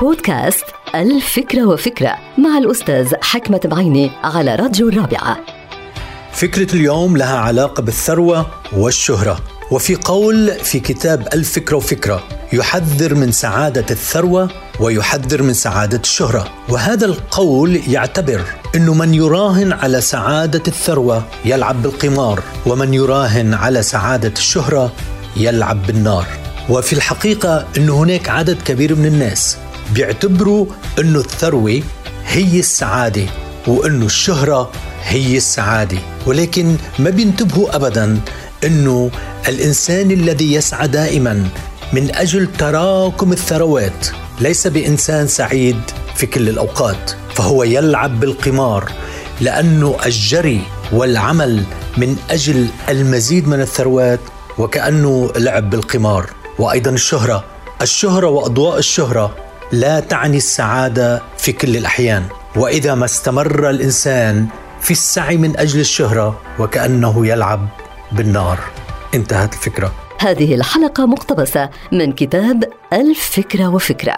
بودكاست الفكرة وفكرة مع الأستاذ حكمة بعيني على راديو الرابعة. فكرة اليوم لها علاقة بالثروة والشهرة وفي قول في كتاب الفكرة وفكرة يحذر من سعادة الثروة ويحذر من سعادة الشهرة. وهذا القول يعتبر أنه من يراهن على سعادة الثروة يلعب بالقمار ومن يراهن على سعادة الشهرة يلعب بالنار. وفي الحقيقة أن هناك عدد كبير من الناس بيعتبروا أنه الثروة هي السعادة وأنه الشهرة هي السعادة. ولكن ما بينتبهوا أبدا أنه الإنسان الذي يسعى دائما من أجل تراكم الثروات ليس بإنسان سعيد في كل الأوقات فهو يلعب بالقمار لأنه الجري والعمل من أجل المزيد من الثروات وكأنه لعب بالقمار. وأيضا الشهرة الشهرة وأضواء الشهرة لا تعني السعادة في كل الأحيان. وإذا ما استمر الإنسان في السعي من أجل الشهرة وكأنه يلعب بالنار. انتهت الفكرة. هذه الحلقة مقتبسة من كتاب الفكرة وفكرة.